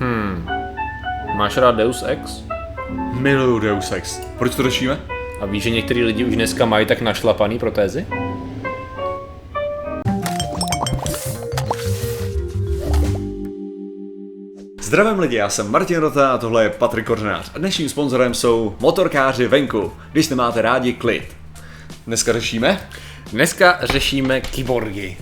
Hmm. Máš rád Deus Ex? Miluju Deus Ex. Proč to řešíme? A víš, že některý lidi už dneska mají tak našlapaný protézy? Zdravím lidi, já jsem Martin Rota a tohle je Patrik Kořenář. A dnešním sponzorem jsou motorkáři venku, když nemáte rádi klid. Dneska řešíme? Dneska řešíme kyborgy.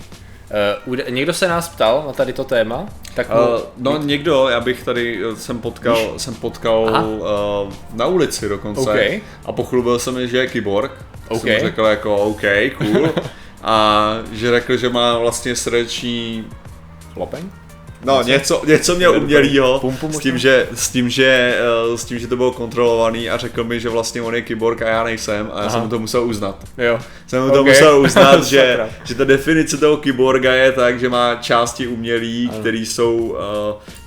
Uh, někdo se nás ptal na tady to téma? Tak mu... uh, no někdo, já bych tady jsem potkal, jsem potkal uh, na ulici dokonce okay. a pochlubil jsem mi, že je kyborg. Okay. Jsem řekl jako OK, cool. a že řekl, že má vlastně srdeční... Lopeň? No, něco, něco měl umělýho s tím, že, s, tím, že, eh, s tím, že to bylo kontrolovaný a řekl mi, že vlastně on je kyborg a já nejsem a já Aha. jsem mu to musel uznat. Jo. Jsem mu to okay. musel uznat, že, že ta definice toho kyborga je tak, že má části umělý, které jsou uh,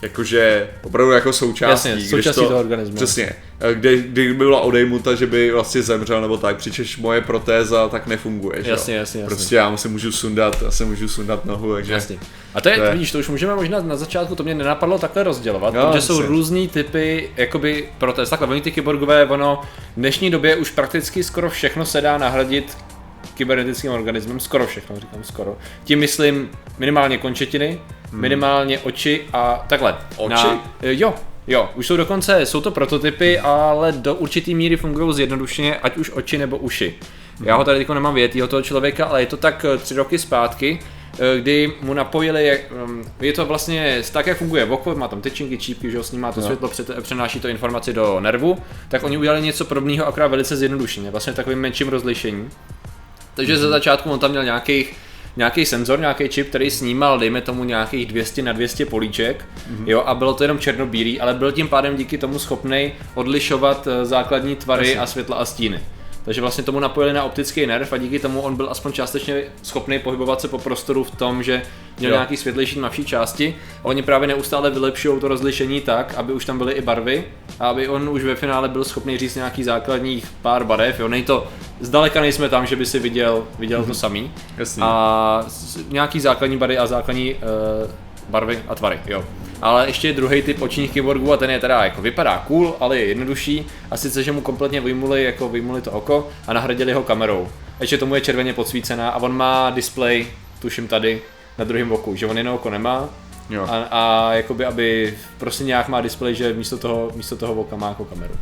jakože opravdu jako součástí. Jasně, součástí to, toho organismu. Přesně. Eh, kdy, kdy by byla odejmuta, že by vlastně zemřel nebo tak, přičemž moje protéza tak nefunguje. Jasně, jasně, jasně. Prostě já si můžu sundat, já si můžu sundat nohu, takže... Jasně. A to je, to je, vidíš, to už můžeme možná na začátku, to mě nenapadlo takhle rozdělovat, jo, protože jsou různý typy jakoby protéz. Takhle, oni ty kyborgové, ono v dnešní době už prakticky skoro všechno se dá nahradit kybernetickým organismem, skoro všechno, říkám skoro. Tím myslím minimálně končetiny, hmm. minimálně oči a takhle. Oči? Na, jo, Jo, už jsou dokonce, jsou to prototypy, ale do určitý míry fungují zjednodušeně, ať už oči nebo uši. Já ho tady nemám vědět, toho člověka, ale je to tak eh, tři roky zpátky, eh, kdy mu napojili, mm, je to vlastně tak, jak funguje oko, má tam tyčinky, čípky, že ho snímá to no. světlo, přenáší to informaci do nervu, tak oni udělali něco podobného, akorát velice zjednodušeně, vlastně takovým menším rozlišením. Takže mm-hmm. ze začátku on tam měl nějakých nějaký senzor, nějaký čip, který snímal, dejme tomu nějakých 200 na 200 políček, mm-hmm. jo, a bylo to jenom černobílý, ale byl tím pádem díky tomu schopný odlišovat eh, základní tvary Jasně. a světla a stíny. Takže vlastně tomu napojili na optický nerv a díky tomu on byl aspoň částečně schopný pohybovat se po prostoru v tom, že měl jo. nějaký světlejší tmavší části. A oni právě neustále vylepšují to rozlišení tak, aby už tam byly i barvy a aby on už ve finále byl schopný říct nějaký základních pár barev. Jo, nej to, zdaleka nejsme tam, že by si viděl, viděl mm-hmm. to mhm. samý. Jasný. A nějaký základní barvy a základní uh, barvy a tvary, jo. Ale ještě druhý typ očních kyborgů a ten je teda jako vypadá cool, ale je jednodušší a sice, že mu kompletně vyjmuli, jako vyjmuli to oko a nahradili ho kamerou. Ještě tomu je červeně podsvícená a on má display, tuším tady, na druhém oku, že on jedno oko nemá, Jo. A, a jakoby, aby prostě nějak má display, že místo toho, místo toho oka má jako kameru.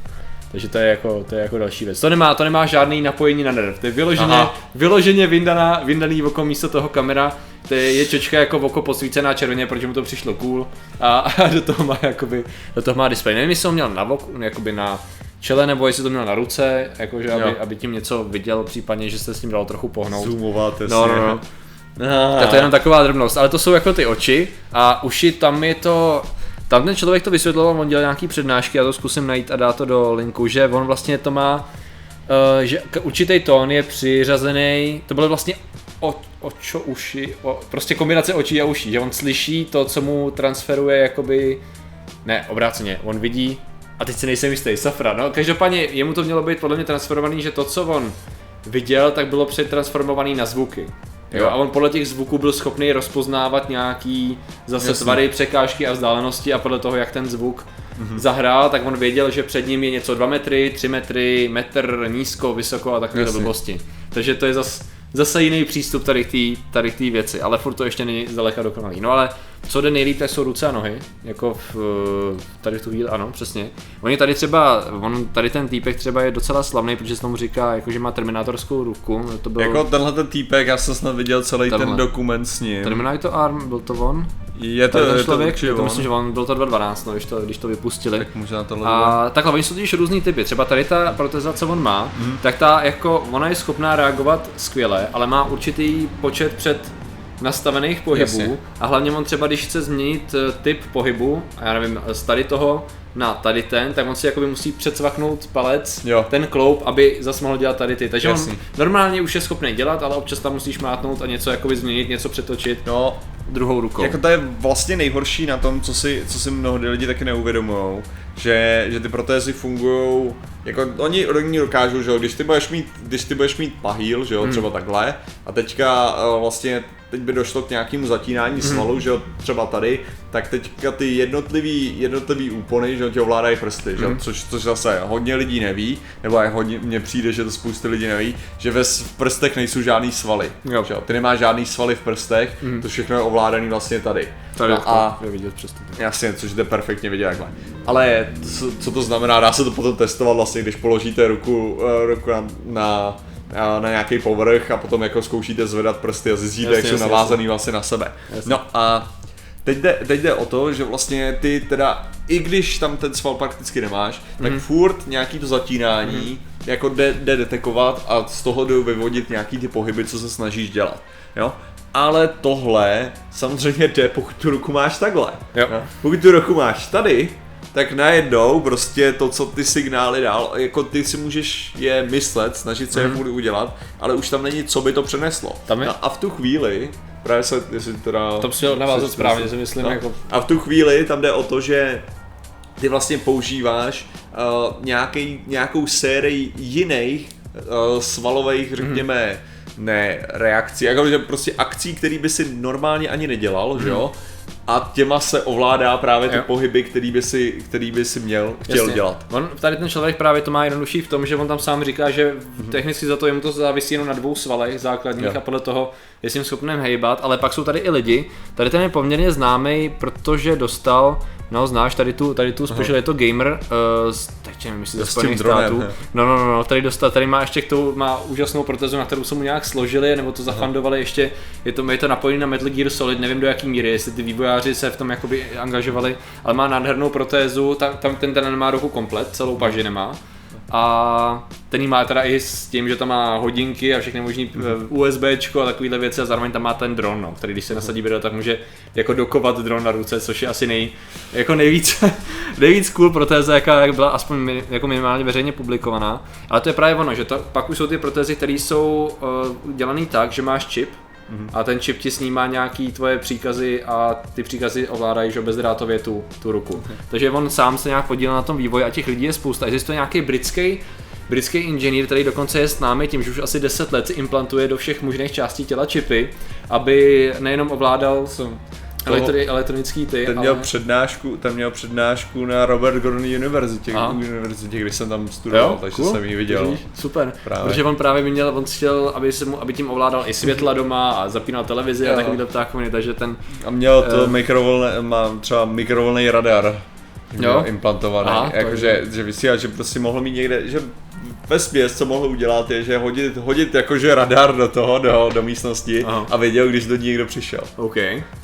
Takže to je jako, to je jako další věc. To nemá, to nemá žádný napojení na nerv. To je vyloženě, vyloženě vyndaná, vyndaný oko místo toho kamera. To je, je čočka jako oko posvícená červeně, protože mu to přišlo cool. A, a do toho má jakoby, do toho má display. Nevím, jestli ho měl na voku, jakoby na čele, nebo jestli to měl na ruce, jakože aby, aby tím něco viděl, případně, že se s tím dalo trochu pohnout. Zoomovat, no, no, no. Tak to je jenom taková drobnost, ale to jsou jako ty oči a uši, tam je to, tam ten člověk to vysvětloval, on dělal nějaký přednášky, já to zkusím najít a dát to do linku, že on vlastně to má, uh, že určitý tón je přiřazený, to bylo vlastně o, očo, uši, o, prostě kombinace očí a uší, že on slyší to, co mu transferuje jakoby, ne, obráceně, on vidí, a teď si nejsem jistý, safra, no, každopádně jemu to mělo být podle mě transferovaný, že to, co on viděl, tak bylo přetransformovaný na zvuky. Jo, a on podle těch zvuků byl schopný rozpoznávat nějaký zase Jasně. tvary, překážky a vzdálenosti a podle toho, jak ten zvuk mm-hmm. zahrál, tak on věděl, že před ním je něco 2 metry, 3 metry, metr, nízko, vysoko a takové blbosti. Takže to je zase zase jiný přístup tady k té tady věci, ale furt to ještě není zdaleka dokonalý. No ale co jde nejlíp, tak jsou ruce a nohy, jako v, tady v tu chvíli, ano, přesně. Oni tady třeba, on, tady ten týpek třeba je docela slavný, protože se tomu říká, jako, že má terminátorskou ruku. To byl, jako tenhle ten týpek, já jsem snad viděl celý tenhle. ten dokument s ním. Terminator Arm, byl to on? Je to, ten člověk, je to, to myslím, že on byl to 2012, no, když to, když to vypustili. Tak možná tohle a takhle, oni jsou totiž různý typy. Třeba tady ta proteza, co on má, mm. tak ta jako, ona je schopná reagovat skvěle, ale má určitý počet před nastavených pohybů Jasně. a hlavně on třeba, když chce změnit eh, typ pohybu, a já nevím, z tady toho na tady ten, tak on si jakoby musí předsvaknout palec, jo. ten kloup, aby zase mohl dělat tady ty. Takže Jasný. on normálně už je schopný dělat, ale občas tam musíš mátnout a něco jakoby změnit, něco přetočit. Druhou rukou. Jako to je vlastně nejhorší na tom, co si, co si mnohdy lidi taky neuvědomují, že, že ty protézy fungují jako oni, oni dokážou, že jo, když ty budeš mít, když ty budeš mít pahýl, že jo, hmm. třeba takhle, a teďka uh, vlastně teď by došlo k nějakému zatínání hmm. svalu, že jo, třeba tady, tak teďka ty jednotlivý, jednotlivý úpony, že jo, tě ovládají prsty, že jo, hmm. což, což zase hodně lidí neví, nebo jak hodně, mně přijde, že to spousta lidí neví, že ve v prstech nejsou žádný svaly, jo. Že jo, ty nemáš žádný svaly v prstech, hmm. to všechno je ovládaný vlastně tady. Tady no a je vidět přesně. Jasně, což jde perfektně vidět takhle. Ale co, co to znamená, dá se to potom testovat vlastně, když položíte ruku, uh, ruku na, na na nějaký povrch a potom jako zkoušíte zvedat prsty a zjistíte, jasně, jak jsou navázaný jasně. vlastně na sebe. Jasně. No a teď jde, teď jde o to, že vlastně ty teda, i když tam ten sval prakticky nemáš, tak mhm. furt nějaký to zatínání mm. Jako jde, jde detekovat a z toho jde vyvodit nějaký ty pohyby, co se snažíš dělat. Jo? Ale tohle samozřejmě jde, pokud tu ruku máš takhle. Jo. Jo? Pokud tu ruku máš tady, tak najednou prostě to, co ty signály dál, jako ty si můžeš je myslet, snažit se mm. je mhm. udělat, ale už tam není, co by to přeneslo. Tam je... no a v tu chvíli, právě se, jestli teda... To si navázat správně, si myslím. No. Jako... A v tu chvíli tam jde o to, že ty vlastně používáš uh, nějaký, nějakou sérii jiných uh, svalových, mhm. řekněme, mm. ne reakcí, jako že prostě akcí, které by si normálně ani nedělal, mm. že jo? Mhm a těma se ovládá právě ty jo. pohyby, který by, si, který by si měl, chtěl Jasně. dělat. On, tady ten člověk právě to má jednodušší v tom, že on tam sám říká, že mm-hmm. technicky za to jemu to závisí jenom na dvou svalech základních jo. a podle toho je s tím schopným hejbat, ale pak jsou tady i lidi. Tady ten je poměrně známý, protože dostal No, znáš tady tu, tady tu special, je to gamer, uh, z, teď nevím, jestli ze Spojených států. No, no, no, no, tady dostal, tady má ještě k tou, má úžasnou protezu, na kterou se mu nějak složili, nebo to zafandovali ještě, je to, je to napojené na Metal Gear Solid, nevím do jaký míry, jestli ty vývojáři se v tom jakoby angažovali, ale má nádhernou protézu, tam, tam ten ten nemá ruku komplet, celou paži nemá a ten jí má teda i s tím, že tam má hodinky a všechny možný mm-hmm. USB a takovéhle věci a zároveň tam má ten dron, no, který když se nasadí video, tak může jako dokovat dron na ruce, což je asi nej, jako nejvíc, nejvíc cool protéza, jaká byla aspoň jako minimálně veřejně publikovaná. Ale to je právě ono, že to, pak už jsou ty protézy, které jsou uh, dělané tak, že máš čip, Mm-hmm. A ten čip ti snímá nějaký tvoje příkazy a ty příkazy ovládají že bezdrátově tu, tu ruku. Okay. Takže on sám se nějak podílel na tom vývoji a těch lidí je spousta. Existuje nějaký britský britský inženýr, který dokonce je známý tím, že už asi 10 let implantuje do všech možných částí těla čipy, aby nejenom ovládal Elektri, elektronický ty, ten měl ale... přednášku, ten měl přednášku na Robert Gordon University, univerzitě, když jsem tam studoval, jo, takže cool. jsem ji viděl. Ježíš, super, právě. protože on právě měl, on chtěl, aby, se mu, aby tím ovládal i světla doma a zapínal televizi jo. a takovýhle ptákoviny, takže ten... A měl to uh, mikrovolné, má třeba mikrovolný radar, jo? implantovaný, jakože, že vysílal, že prostě mohl mít někde, že ve spěs, co mohl udělat, je, že hodit, hodit jakože radar do toho, do, do místnosti Aha. a věděl, když do ní někdo přišel. OK.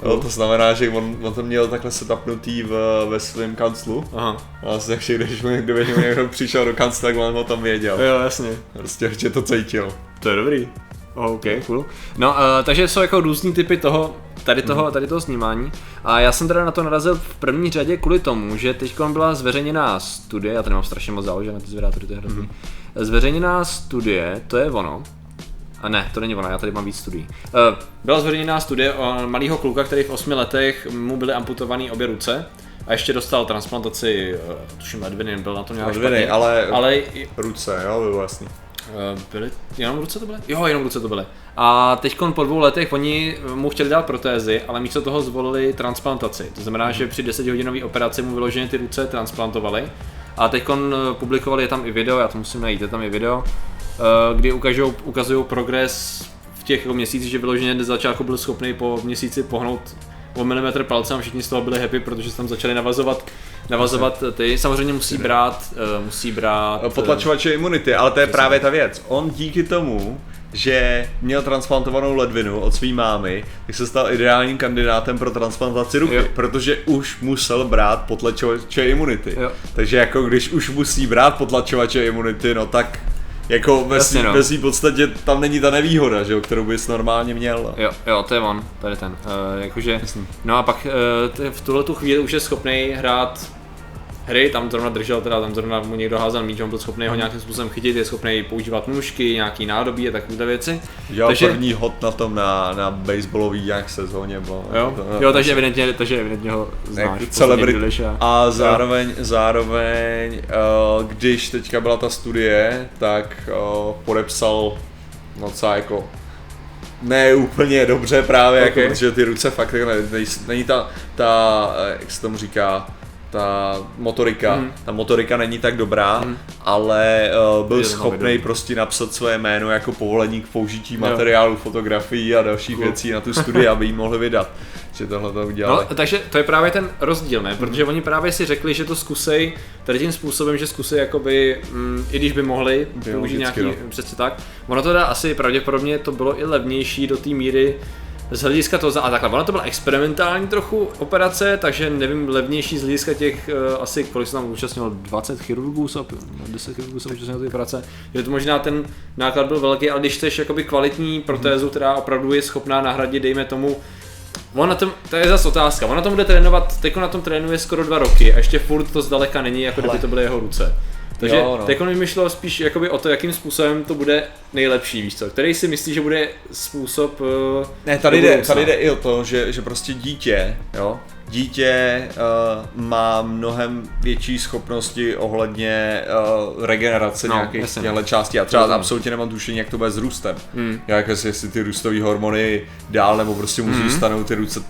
No, to znamená, že on, on to měl takhle setupnutý v, ve svém kanclu. Aha. A vlastně, když mu někdo, když někdo přišel do kanclu, tak on ho tam věděl. Jo, jasně. Prostě, že to cítil. To je dobrý. OK, cool. No, uh, takže jsou jako různý typy toho, tady toho, tady toho snímání. A já jsem teda na to narazil v první řadě kvůli tomu, že teď byla zveřejněná studie, já tady mám strašně moc záležet na ty zvědátory, to je hrozný. Mm-hmm Zveřejněná studie, to je ono. A ne, to není ono, já tady mám víc studií. Uh, byla zveřejněná studie o malého kluka, který v 8 letech mu byly amputované obě ruce a ještě dostal transplantaci, uh, tuším ledviny, byl na to nějak ledviny, špatný, ale, ale ruce, jo, jasný. Uh, byly, jenom ruce to byly? Jo, jenom ruce to byly. A teď po dvou letech oni mu chtěli dát protézy, ale místo toho zvolili transplantaci. To znamená, že při 10 hodinové operaci mu vyloženě ty ruce transplantovali a teď eh, publikovali je tam i video, já to musím najít, je tam i video, eh, kdy ukazují, progres v těch jako měsících, že vyloženě z začátku byl schopný po měsíci pohnout o milimetr palcem a všichni z toho byli happy, protože tam začali navazovat navazovat ty. Samozřejmě musí brát, uh, musí brát... Potlačovače imunity, ale to je právě ta věc. On díky tomu, že měl transplantovanou ledvinu od své mámy, tak se stal ideálním kandidátem pro transplantaci ruky, jo. protože už musel brát potlačovače imunity. Jo. Takže jako když už musí brát potlačovače imunity, no tak jako ve svý, no. ve svý podstatě tam není ta nevýhoda, že jo, kterou bys normálně měl. Jo, jo, to je on, tady ten. Uh, jakože, no a pak uh, v tuhle tu chvíli už je schopný hrát hry, tam zrovna držel, teda tam zrovna mu někdo házel míč, on byl schopný ho nějakým způsobem chytit, je schopný používat nůžky, nějaký nádobí a takové věci. Dělal takže, první hod na tom na, na baseballový nějak sezóně. Bylo, jo, to, jo takže, evidentně, takže evidentně ho znáš. Celebrit. A, a zároveň, zároveň, uh, když teďka byla ta studie, tak uh, podepsal co jako ne úplně dobře právě, okay. jako, protože ty ruce fakt jako ne, není ta, ta, jak se tomu říká, ta motorika, mm. ta motorika není tak dobrá, mm. ale uh, byl schopný prostě napsat své jméno jako povolení k použití materiálu, fotografií a dalších cool. věcí na tu studii, aby ji mohli vydat že tohle to udělali. No, takže to je právě ten rozdíl, ne? Protože oni právě si řekli, že to zkusej tady tím způsobem, že zkusej jakoby, mm, i když by mohli použít nějaký, no. přesně tak. Ono to dá asi pravděpodobně to bylo i levnější do té míry, z hlediska toho, a takhle, ona to byla experimentální trochu operace, takže nevím, levnější z hlediska těch uh, asi, kolik se tam účastnilo, 20 chirurgů, 10 chirurgů se účastnilo té operace, že to možná ten náklad byl velký, ale když chceš jakoby kvalitní protézu, která opravdu je schopná nahradit, dejme tomu, On na tom, to je zase otázka, on na tom bude trénovat, teď na tom trénuje skoro dva roky a ještě furt to zdaleka není, jako kdyby to byly jeho ruce. Takže jo, no. teď mi myšlo spíš jakoby o to, jakým způsobem to bude nejlepší, víš co? Který si myslí, že bude způsob uh, Ne, tady jde, tady jde i o to, že, že prostě dítě, jo, dítě uh, má mnohem větší schopnosti ohledně uh, regenerace no, nějakých těchto částí. Já třeba absolutně nemám tušení, jak to bude s růstem. Hmm. Jak jestli, jestli ty růstové hormony dál nebo prostě mu hmm. zůstanou ty ruce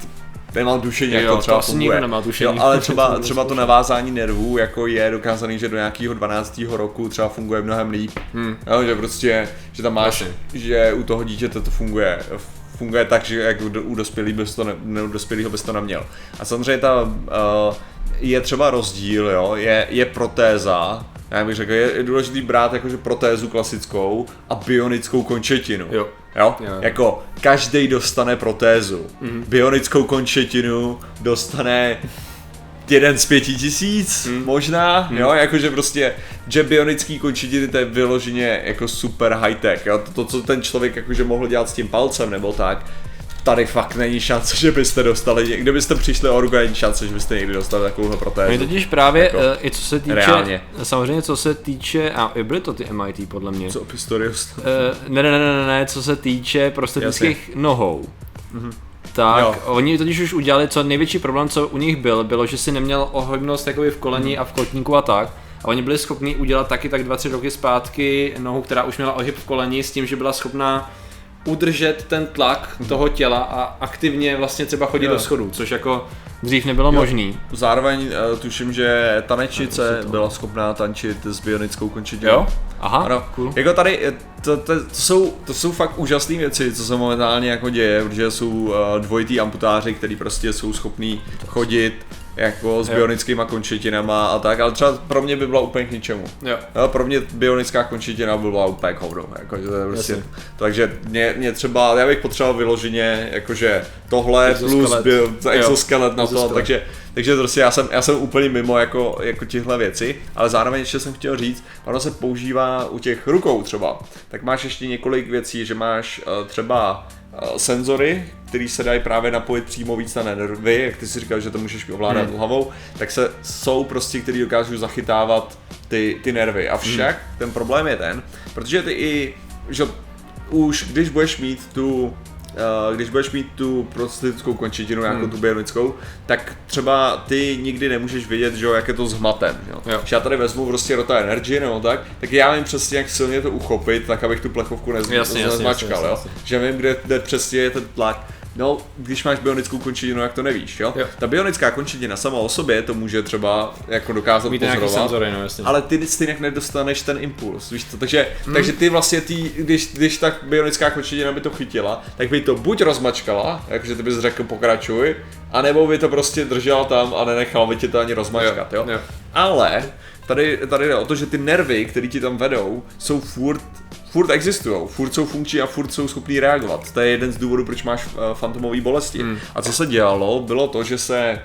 nemám tušení, jak jo, to třeba to funguje. Nemá tušení. Jo, ale třeba, třeba to navázání nervů jako je dokázaný, že do nějakého 12. roku třeba funguje mnohem líp. Hmm. Jo, že prostě, že tam máš, Asi. že u toho dítěte to funguje funguje tak, že jak u dospělých bys to ne, u dospělého bys to neměl. A samozřejmě ta uh, je třeba rozdíl, jo, je, je protéza, já bych řekl, je, je důležitý brát jakože protézu klasickou a bionickou končetinu. Jo. Jo? jo. Jako každý dostane protézu. Mm-hmm. Bionickou končetinu dostane jeden z pěti tisíc, mm. možná, mm. jo, jakože prostě, že bionický končetiny to je vyloženě jako super high tech, jo, to, to, co ten člověk jakože mohl dělat s tím palcem nebo tak, tady fakt není šance, že byste dostali, kdybyste přišli o ruku, není šance, že byste někdy dostali takovou protézu. My totiž právě, jako, uh, i co se týče, reálně. samozřejmě co se týče, a byly to ty MIT podle mě. Co Pistorius? Uh, ne, ne, ne, ne, ne, co se týče prostřednických nohou. Mm-hmm tak jo. oni totiž už udělali, co největší problém, co u nich byl, bylo, že si neměl ohojnost jakoby v koleni a v kotníku a tak. A oni byli schopni udělat taky tak 2-3 roky zpátky nohu, která už měla ohyb v koleni s tím, že byla schopná udržet ten tlak toho těla a aktivně vlastně třeba chodit jo. do schodů, což jako dřív nebylo jo. možný. Zároveň uh, tuším, že tanečnice byla schopná tančit s bionickou končitinou. Jo? Aha, ano. cool. Jako tady, eh, to, to, to, jsou, to jsou fakt úžasné věci, co se momentálně jako děje, protože jsou uh, dvojitý amputáři, kteří prostě jsou schopní chodit, jako s jo. bionickýma končetinama a tak, ale třeba pro mě by byla úplně k ničemu. Jo. jo pro mě bionická končetina by byla úplně k hovno, jako, že to je prostě, takže mě, mě, třeba, já bych potřeboval vyloženě, jakože tohle exoskelet. plus bio, exoskelet na to, takže takže prostě já jsem, já jsem úplně mimo jako, jako těchto věci, ale zároveň ještě jsem chtěl říct, ono se používá u těch rukou třeba, tak máš ještě několik věcí, že máš uh, třeba uh, senzory, které se dají právě napojit přímo víc na nervy, jak ty si říkal, že to můžeš ovládat hmm. hlavou, tak se jsou prostě, které dokážou zachytávat ty, ty nervy. Avšak hmm. ten problém je ten, protože ty i, že už když budeš mít tu Uh, když budeš mít tu prostatickou končetinu, jako hmm. tu bionickou, tak třeba ty nikdy nemůžeš vědět, že jo, jak je to s hmatem. Jo. Jo. Když já tady vezmu prostě Rota Energy nebo tak, tak já vím přesně, jak silně to uchopit, tak abych tu plechovku nezmačkal, jasně, jasně, jo. Že vím, kde, kde přesně je ten tlak. No, když máš bionickou končetinu, jak to nevíš, jo? jo. Ta bionická končetina sama o sobě to může třeba jako dokázat Mít pozorovat, senzory, no, jasně. ale ty stejně nedostaneš ten impuls, víš to? Takže, mm. takže ty vlastně, ty, když, když ta bionická končetina by to chytila, tak by to buď rozmačkala, jakože ty bys řekl pokračuj, anebo by to prostě držela tam a nenechal by ti to ani rozmačkat, jo? jo. jo. Ale tady, tady jde o to, že ty nervy, které ti tam vedou, jsou furt furt existují, furt jsou funkční a furt jsou schopní reagovat. To je jeden z důvodů, proč máš uh, fantomové bolesti. Hmm. A co se dělalo, bylo to, že se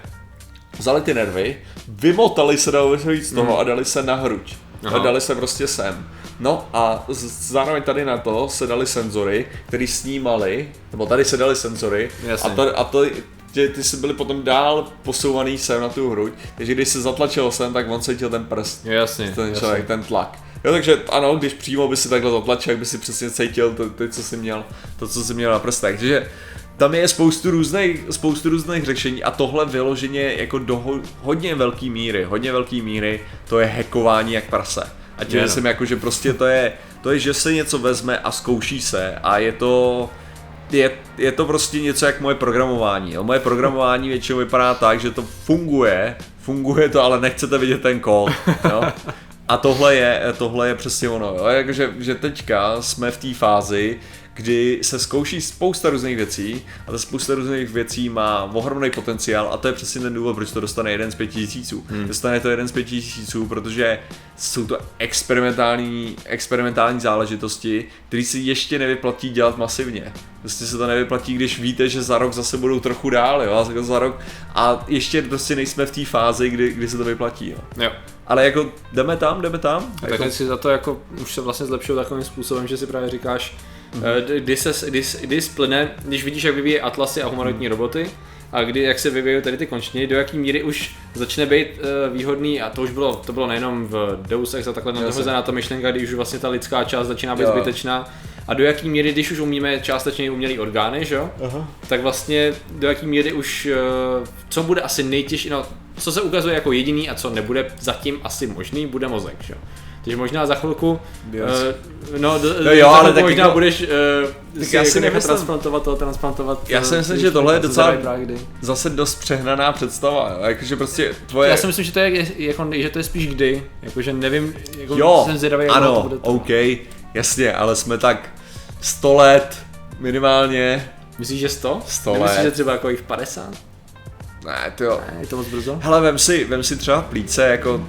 vzali ty nervy, vymotali se dalo z toho hmm. a dali se na hruď. Aha. A dali se prostě sem. No a zároveň tady na to se dali senzory, které snímali, nebo tady se dali senzory Jasně. a to, a to že ty jsi byli potom dál posouvaný sem na tu hruď, takže když se zatlačil sem, tak on cítil ten prst, jasně, ten jasně. člověk, ten tlak. Jo, takže ano, když přímo by si takhle zatlačil, jak by si přesně cítil to, to, co jsi měl, to, co jsi měl na prstech. Takže tam je spoustu různých, spoustu různých řešení a tohle vyloženě jako do ho, hodně velký míry, hodně velký míry, to je hackování jak prase. A tím no. jsem jako, že prostě to je, to je, že se něco vezme a zkouší se a je to, je, je to prostě něco jak moje programování. Jo. Moje programování většinou vypadá tak, že to funguje, funguje to, ale nechcete vidět ten kód. Jo. A tohle je, tohle je přesně ono, jo. Jakože, že teďka jsme v té fázi, kdy se zkouší spousta různých věcí a ta spousta různých věcí má ohromný potenciál a to je přesně ten důvod, proč to dostane jeden z pěti tisíců. Hmm. Dostane to jeden z pěti tisíců, protože jsou to experimentální, experimentální záležitosti, které si ještě nevyplatí dělat masivně. Prostě se to nevyplatí, když víte, že za rok zase budou trochu dál, jo, a za rok a ještě prostě nejsme v té fázi, kdy, kdy se to vyplatí, jo. Jo. Ale jako jdeme tam, jdeme tam. Tak Jako, si za to jako už se vlastně zlepšil takovým způsobem, že si právě říkáš, mm-hmm. kdy, se, kdy, kdy splyne, když vidíš, jak vyvíjí atlasy a humanoidní roboty, a kdy, jak se vyvíjí tady ty končiny, do jaký míry už začne být uh, výhodný, a to už bylo, to bylo nejenom v Deus Ex a takhle nahozená ta myšlenka, kdy už vlastně ta lidská část začíná být Jo. zbytečná, a do jaký míry, když už umíme částečně umělý orgány, že jo? Aha. tak vlastně do jaký míry už, eh, co bude asi nejtěžší, no, co se ukazuje jako jediný a co nebude zatím asi možný, bude mozek, že jo. Takže možná za chvilku, uh, no, d- No jo, za ale tak možná jako- budeš uh, Tak si já jako si nechat nemyslím- transplantovat to, transplantovat. Já si eh, myslím, ty že tohle je docela-. Zase dost přehnaná představa, jo. Jakože prostě tvoje... Já si myslím, že to je, jako, že to je spíš kdy, jakože nevím, jako Jo, jsem zvědavý, jak ano, to bude trvat. OK, jasně, ale jsme tak 100 let minimálně. Myslíš, že 100? 100 Nemyslíš, let. že třeba jako jich 50? Ne, ty jo. Ne, je to moc brzo? Hele, vem si, vem si třeba plíce, jako,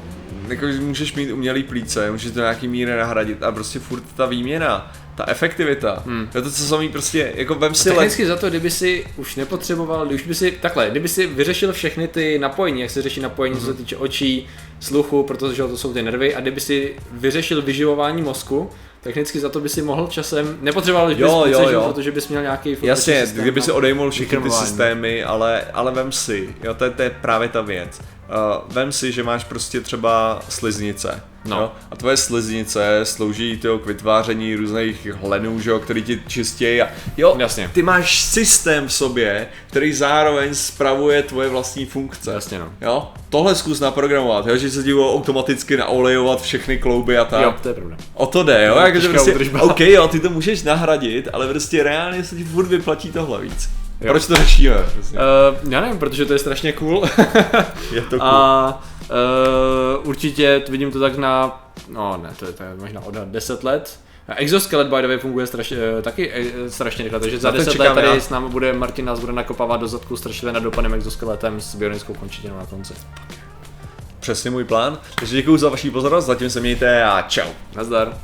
jako můžeš mít umělý plíce, můžeš to nějaký míry nahradit a prostě furt ta výměna, ta efektivita, hmm. to, to co samý prostě, jako vem si let, za to, kdyby si už nepotřeboval, když by si, takhle, kdyby si vyřešil všechny ty napojení, jak se řeší napojení, mm-hmm. co se Mhm. týče očí, sluchu, protože to jsou ty nervy, a kdyby si vyřešil vyživování mozku, technicky za to by si mohl časem, nepotřeboval bys Jo, jo, jo. protože bys měl nějaký Jasně, systém kdyby na si odejmul všechny ty systémy, ale, ale vem si, jo, to je, to je právě ta věc. Uh, vem si, že máš prostě třeba sliznice. No. Jo? A tvoje sliznice slouží tyjo, k vytváření různých hlenů, že jo, který ti čistějí. A jo, Jasně. ty máš systém v sobě, který zároveň spravuje tvoje vlastní funkce. Jasně no. Jo? Tohle zkus naprogramovat, jo? že se ti automaticky naolejovat všechny klouby a tak. Jo, to je pravda. O to jde, jo? Jako, že prostě. OK, jo, ty to můžeš nahradit, ale prostě reálně se ti furt vyplatí tohle víc. Jo. Proč to řešíme? Prostě. Uh, já nevím, protože to je strašně cool. Je to cool. A uh, určitě vidím to tak na, no ne, to je, to je možná od 10 let. Exoskelet by the way funguje strašně, eh, taky eh, strašně rychle, takže za Na to 10 let tady já. s námi bude Martin nás bude nakopávat do zadku strašlivě na dopadem exoskeletem s bionickou končetinou na konci. Přesně můj plán. Takže děkuji za vaši pozornost, zatím se mějte a čau. Nazdar.